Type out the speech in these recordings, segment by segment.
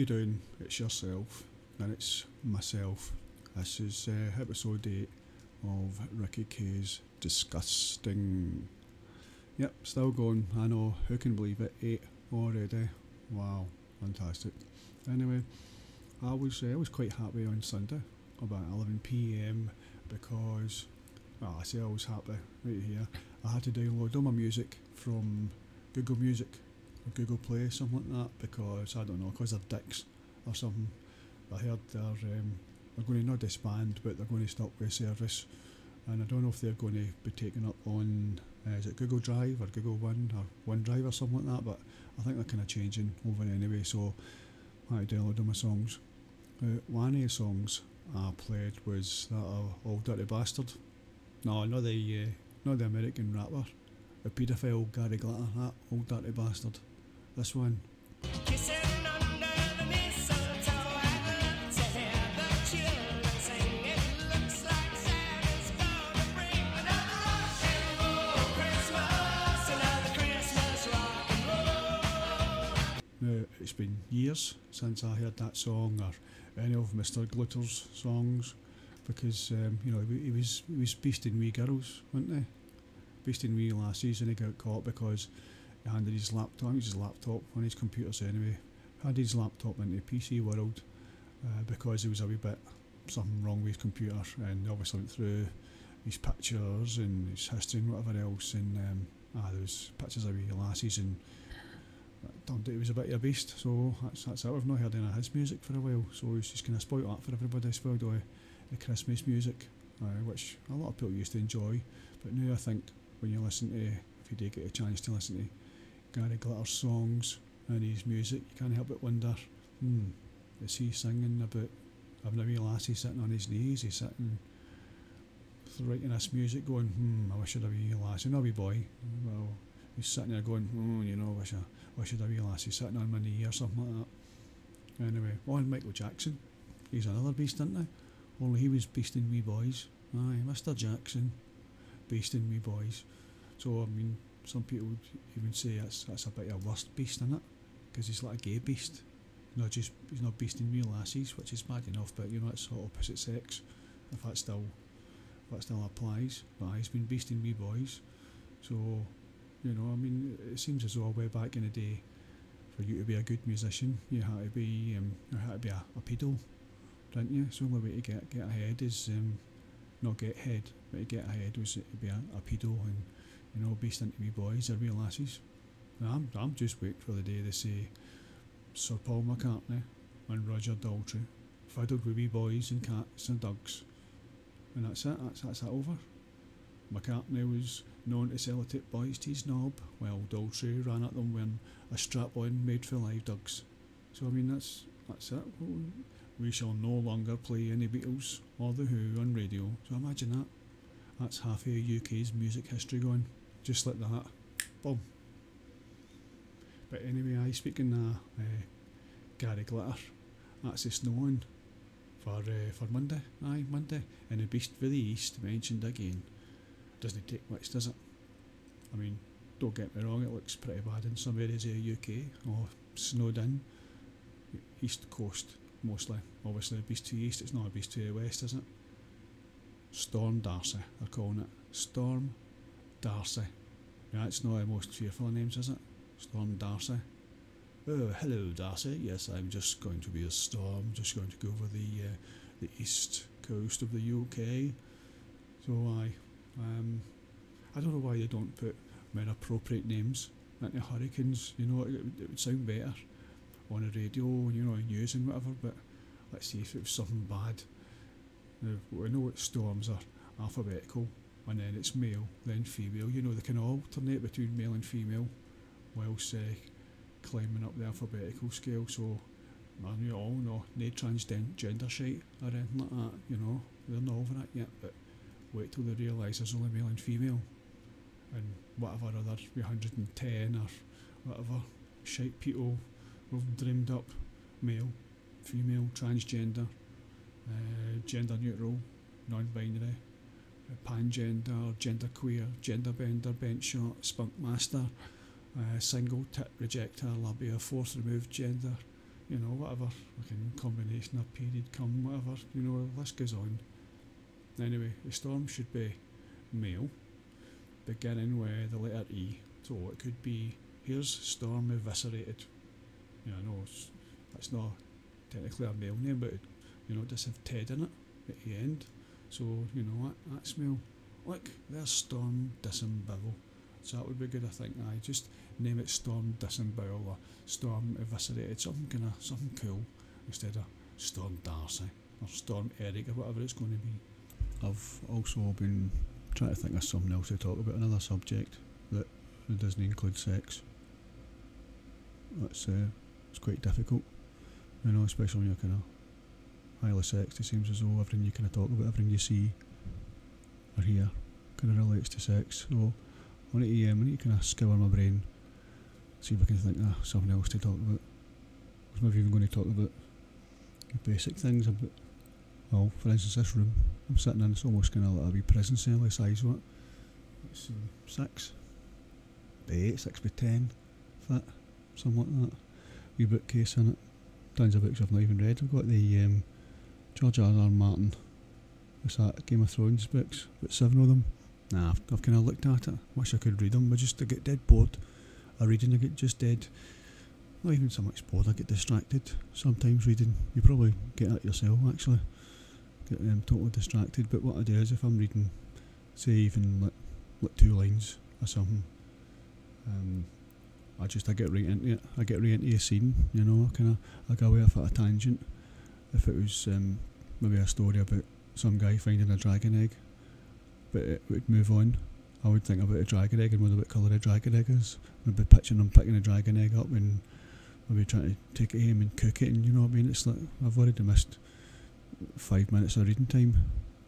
you doing? It's yourself, and it's myself. This is uh, episode 8 of Ricky K's Disgusting. Yep, still going. I know, who can believe it? 8 already. Wow, fantastic. Anyway, I was, uh, I was quite happy on Sunday about 11 pm because, well, I say I was happy right here. I had to download all my music from Google Music Google Play, something like that, because I don't know, because they're dicks or something. I heard they're um, they're going to not disband, but they're going to stop with service, and I don't know if they're going to be taken up on uh, is it Google Drive or Google One or OneDrive or something like that. But I think they're kind of changing over anyway, so I to my songs. Uh, one of the songs I played was that of Old Dirty Bastard. No, not the uh, not the American rapper, the paedophile Gary Glitter, that old dirty bastard. This one. It's been years since I heard that song or any of Mr. Glitter's songs because, um, you know, he, he was he was beasting wee girls, wasn't he? Beasting wee lassies and he got caught because he handed his laptop, his laptop on his computers anyway, handed his laptop into the PC World uh, because there was a wee bit something wrong with his computer and obviously went through his pictures and his history and whatever else and um, ah, there was pictures of wee lassies and it turned out he was a bit of a beast, so that's, that's it. We've not heard any of his music for a while, so he's just kind of spoilt that for everybody, spoiled all the Christmas music, uh, which a lot of people used to enjoy. But now I think when you listen to, if you do get a chance to listen to Gary Glitter's songs and his music, you can't help but wonder, hmm, is he singing about having a wee lassie sitting on his knees? He's sitting writing this music going, hmm, I wish I'd a wee lassie, not a wee boy. Well, he's sitting there going, oh, you know, wish I, wish I'd a wee lassie sitting on my knee or something like that. Anyway, on Michael Jackson, he's another beast, isn't he? Only he was beasting wee boys. Aye, Mr. Jackson, beasting wee boys. So, I mean, some people would even say that's, that's a bit of a worst beast, isn't it? Because he's like a gay beast. Not just, he's not beasting wee lasses, which is bad enough, but you know, it's sort of opposite sex, if that still, if that still applies. But he's been beasting wee boys. So, you know, I mean, it seems as though way back in the day, for you to be a good musician, you had to be, um, you had to be a, a pedo, didn't you? So the only way to get get ahead is um, not get head, but to get ahead was to be a, a pedo and you know, beast into wee boys or wee lassies. And I'm I'm just waiting for the day they say Sir Paul McCartney and Roger Daltrey fiddled with wee boys and cats and dogs, and that's it. That's that's it over. McCartney was known to sell a tip boys to his knob, while Daltrey ran at them when a strap-on made for live dogs. So I mean that's that's it. We shall no longer play any Beatles or The Who on radio. So imagine that. That's half of UK's music history gone, just like that. Boom. But anyway, I speaking of uh, Gary Glitter, that's the snowing for uh, for Monday. Aye, Monday. And the Beast for the East mentioned again. Doesn't take much, does it? I mean, don't get me wrong, it looks pretty bad in some areas of the UK or snowed in. East coast mostly. Obviously, a beast to the east, it's not a beast to the west, is it? Storm Darcy, they're calling it. Storm Darcy. Yeah, it's not the most fearful of names, is it? Storm Darcy. Oh, hello, Darcy. Yes, I'm just going to be a storm, just going to go over the uh, the east coast of the UK. So I, um, I don't know why they don't put more appropriate names into hurricanes. You know, it, it would sound better on the radio, you know, news and whatever. But let's see if it was something bad. Now, we know what storms are alphabetical, and then it's male, then female. You know, they can alternate between male and female, whilst uh, climbing up the alphabetical scale. So, man, you all know, no transgender shite or anything like that. You know, they're not over that yet. But wait till they realise there's only male and female, and whatever other 110 or whatever shite people have dreamed up, male, female, transgender uh, gender neutral, non-binary, uh, pangender, genderqueer, genderbender, bench shot, spunk master, uh, single tit rejector, labia, fourth removed gender, you know, whatever fucking combination of period come, whatever, you know, the list goes on. Anyway, the storm should be male, beginning with the letter E. So it could be, here's storm eviscerated. You know, that's not technically a male name, but it, you know, it does have Ted in it at the end. So, you know, what that, that's male. Look, there's Storm Disembowel. So that would be good, I think. I just name it Storm Disembowel or Storm Eviscerated, something kind of something cool instead of Storm Darcy or Storm Eric or whatever it's going to be. I've also been trying to think of something else to talk about, another subject that doesn't include sex. That's uh, it's quite difficult, you know, especially when you're kind of highly sexed. It seems as though everything you kind of talk about, everything you see or hear, kind of relates to sex. So I need to, um, I need to kind of scour my brain, see if I can think of something else to talk about. I was maybe even going to talk about basic things about, well, for instance, this room I'm sitting in, it's almost kind of like a wee prison cell the size of it. Let's see, six, by eight, six by ten, foot, something like that. Wee bookcase in it. Tons of books I've not even read. I've got the um, George R. R. Martin, what's that, Game of Thrones books, about seven of them. Nah, I've, I've kind of looked at it. Wish I could read them, but just I get dead bored. I reading, I get just dead. Not even so much bored. I get distracted sometimes reading. You probably get that yourself actually. Get um, totally distracted. But what I do is if I'm reading, say even like, like two lines or something, um, I just I get right into it. I get right into a scene. You know, kind of I go away off at a tangent. If it was um, maybe a story about some guy finding a dragon egg, but it would move on. I would think about a dragon egg and wonder what colour a dragon egg is. I'd be pitching them picking a dragon egg up and maybe trying to take it home and cook it and you know what I mean? It's like I've already missed five minutes of reading time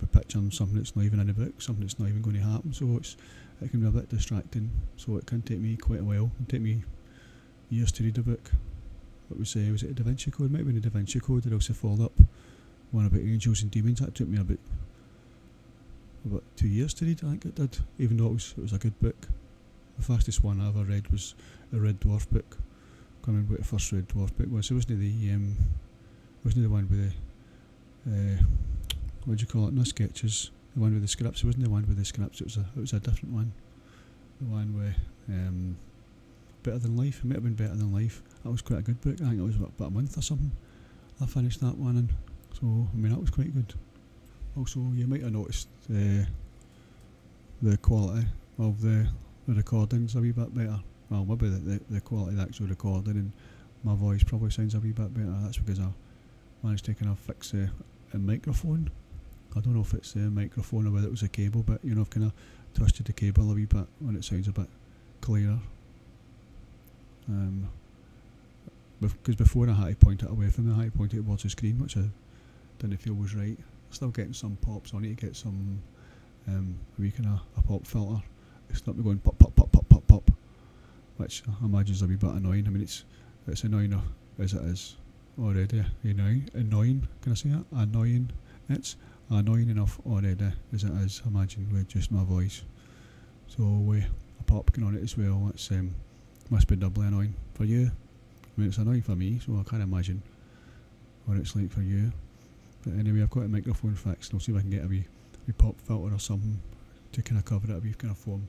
by picturing something that's not even in the book, something that's not even going to happen. So it's it can be a bit distracting. So it can take me quite a while. It can take me years to read a book. What we say was it a Da Vinci Code? Might have been a Da Vinci Code. It also followed up one about angels and demons. That took me about about two years to read. I think it did, even though it was it was a good book. The fastest one I ever read was a Red Dwarf book. Can't remember what the first Red Dwarf book was. It wasn't the um, wasn't the one with the uh, what do you call it? No sketches. The one with the scripts. It wasn't the one with the scripts. It was a it was a different one. The one with um, Better Than Life. It might have been Better Than Life. That was quite a good book. I think it was about, about a month or something. I finished that one, and so I mean that was quite good. Also, you might have noticed uh, the quality of the, the recordings a wee bit better. Well, maybe the, the, the quality of the actual recording and my voice probably sounds a wee bit better. That's because I managed to kind of fix a microphone. I don't know if it's the microphone or whether it was a cable, but you know, I've kind of twisted the cable a wee bit and it sounds a bit clearer. Um, because before I had to point it away from had to point it towards the screen, which I didn't feel was right. Still getting some pops. I need to get some um, a wee kind of a pop filter. It's not me going pop pop pop pop pop pop, which I imagine is a wee bit annoying. I mean, it's it's annoying as it is already. Annoying, annoying. Can I say that? Annoying. It's annoying enough already as it is. Imagine with just my voice. So with a pop going on it as well, it's um, must be doubly annoying for you. I mean, it's annoying for me, so I can't imagine what it's like for you. But anyway, I've got a microphone fixed. I'll see if I can get a wee, wee pop filter or something to kind of cover it, a wee kind of foam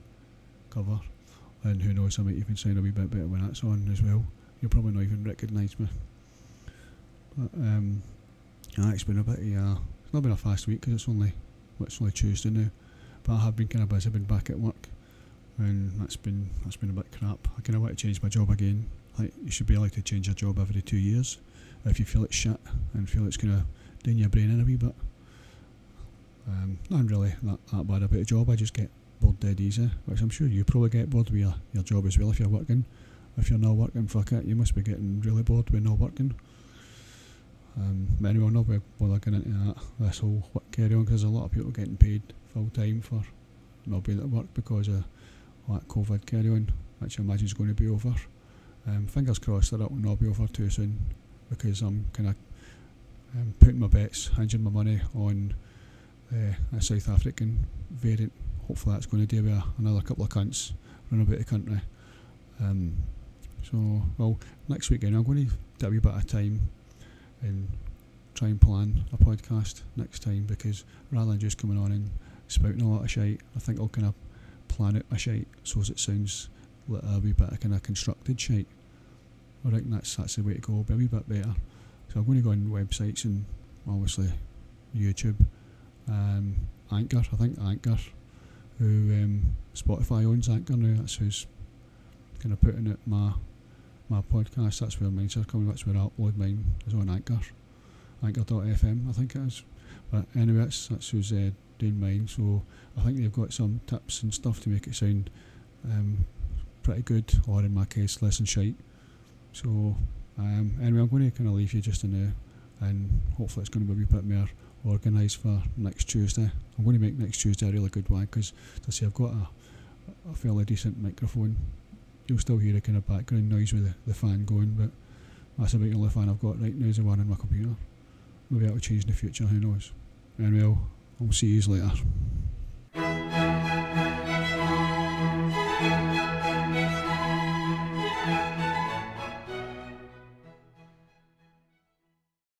cover. And who knows, I might even sound a wee bit better when that's on as well. You'll probably not even recognise me. But um, yeah, it's been a bit. Uh, it's not been a fast week because it's only it's only Tuesday now. But I have been kind of busy. I've been back at work, and that's been that's been a bit crap. I kind of want to change my job again. Like you should be allowed to change your job every two years if you feel it's shit and feel it's gonna doing your brain in a wee bit. Um, not really that, that bad about a job. I just get bored dead easy, which I'm sure you probably get bored with your, your job as well if you're working. If you're not working, fuck it, you must be getting really bored with not working. Um, anyway, I'll not be getting into that, this whole carry on because a lot of people getting paid full time for not being at work because of that COVID carry on, which I imagine is going to be over. Um, fingers crossed that it will not be over too soon because I'm kind of um, putting my bets, hinging my money on uh, a South African variant. Hopefully that's going to do with another couple of cunts run about the country. Um, so, well, next weekend I'm going to take a wee bit of time and try and plan a podcast next time because rather than just coming on and spouting a lot of shite, I think I'll kind of plan it a shite so as it sounds like a wee bit of kind of constructed shite. I reckon that's that's the way to go. Be a wee bit better. So I'm going to go on websites and obviously YouTube, um, Anchor. I think Anchor, who um, Spotify owns Anchor now. That's who's kind of putting it my my podcast. That's where mine's are coming. That's where I upload mine. Is on Anchor, Anchor.fm. I think it is. But anyway, that's that's who's uh, doing mine. So I think they've got some tips and stuff to make it sound um, pretty good, or in my case, less than shite. So um, anyway, I'm going to kind of leave you just in now, and hopefully it's going to be a bit more organised for next Tuesday. I'm going to make next Tuesday a really good one because, to say, I've got a, a fairly decent microphone. You'll still hear a kind of background noise with the, the fan going, but that's about the only fan I've got right now is the one on my computer. Maybe that will change in the future, who knows. Anyway, I'll, I'll see you later.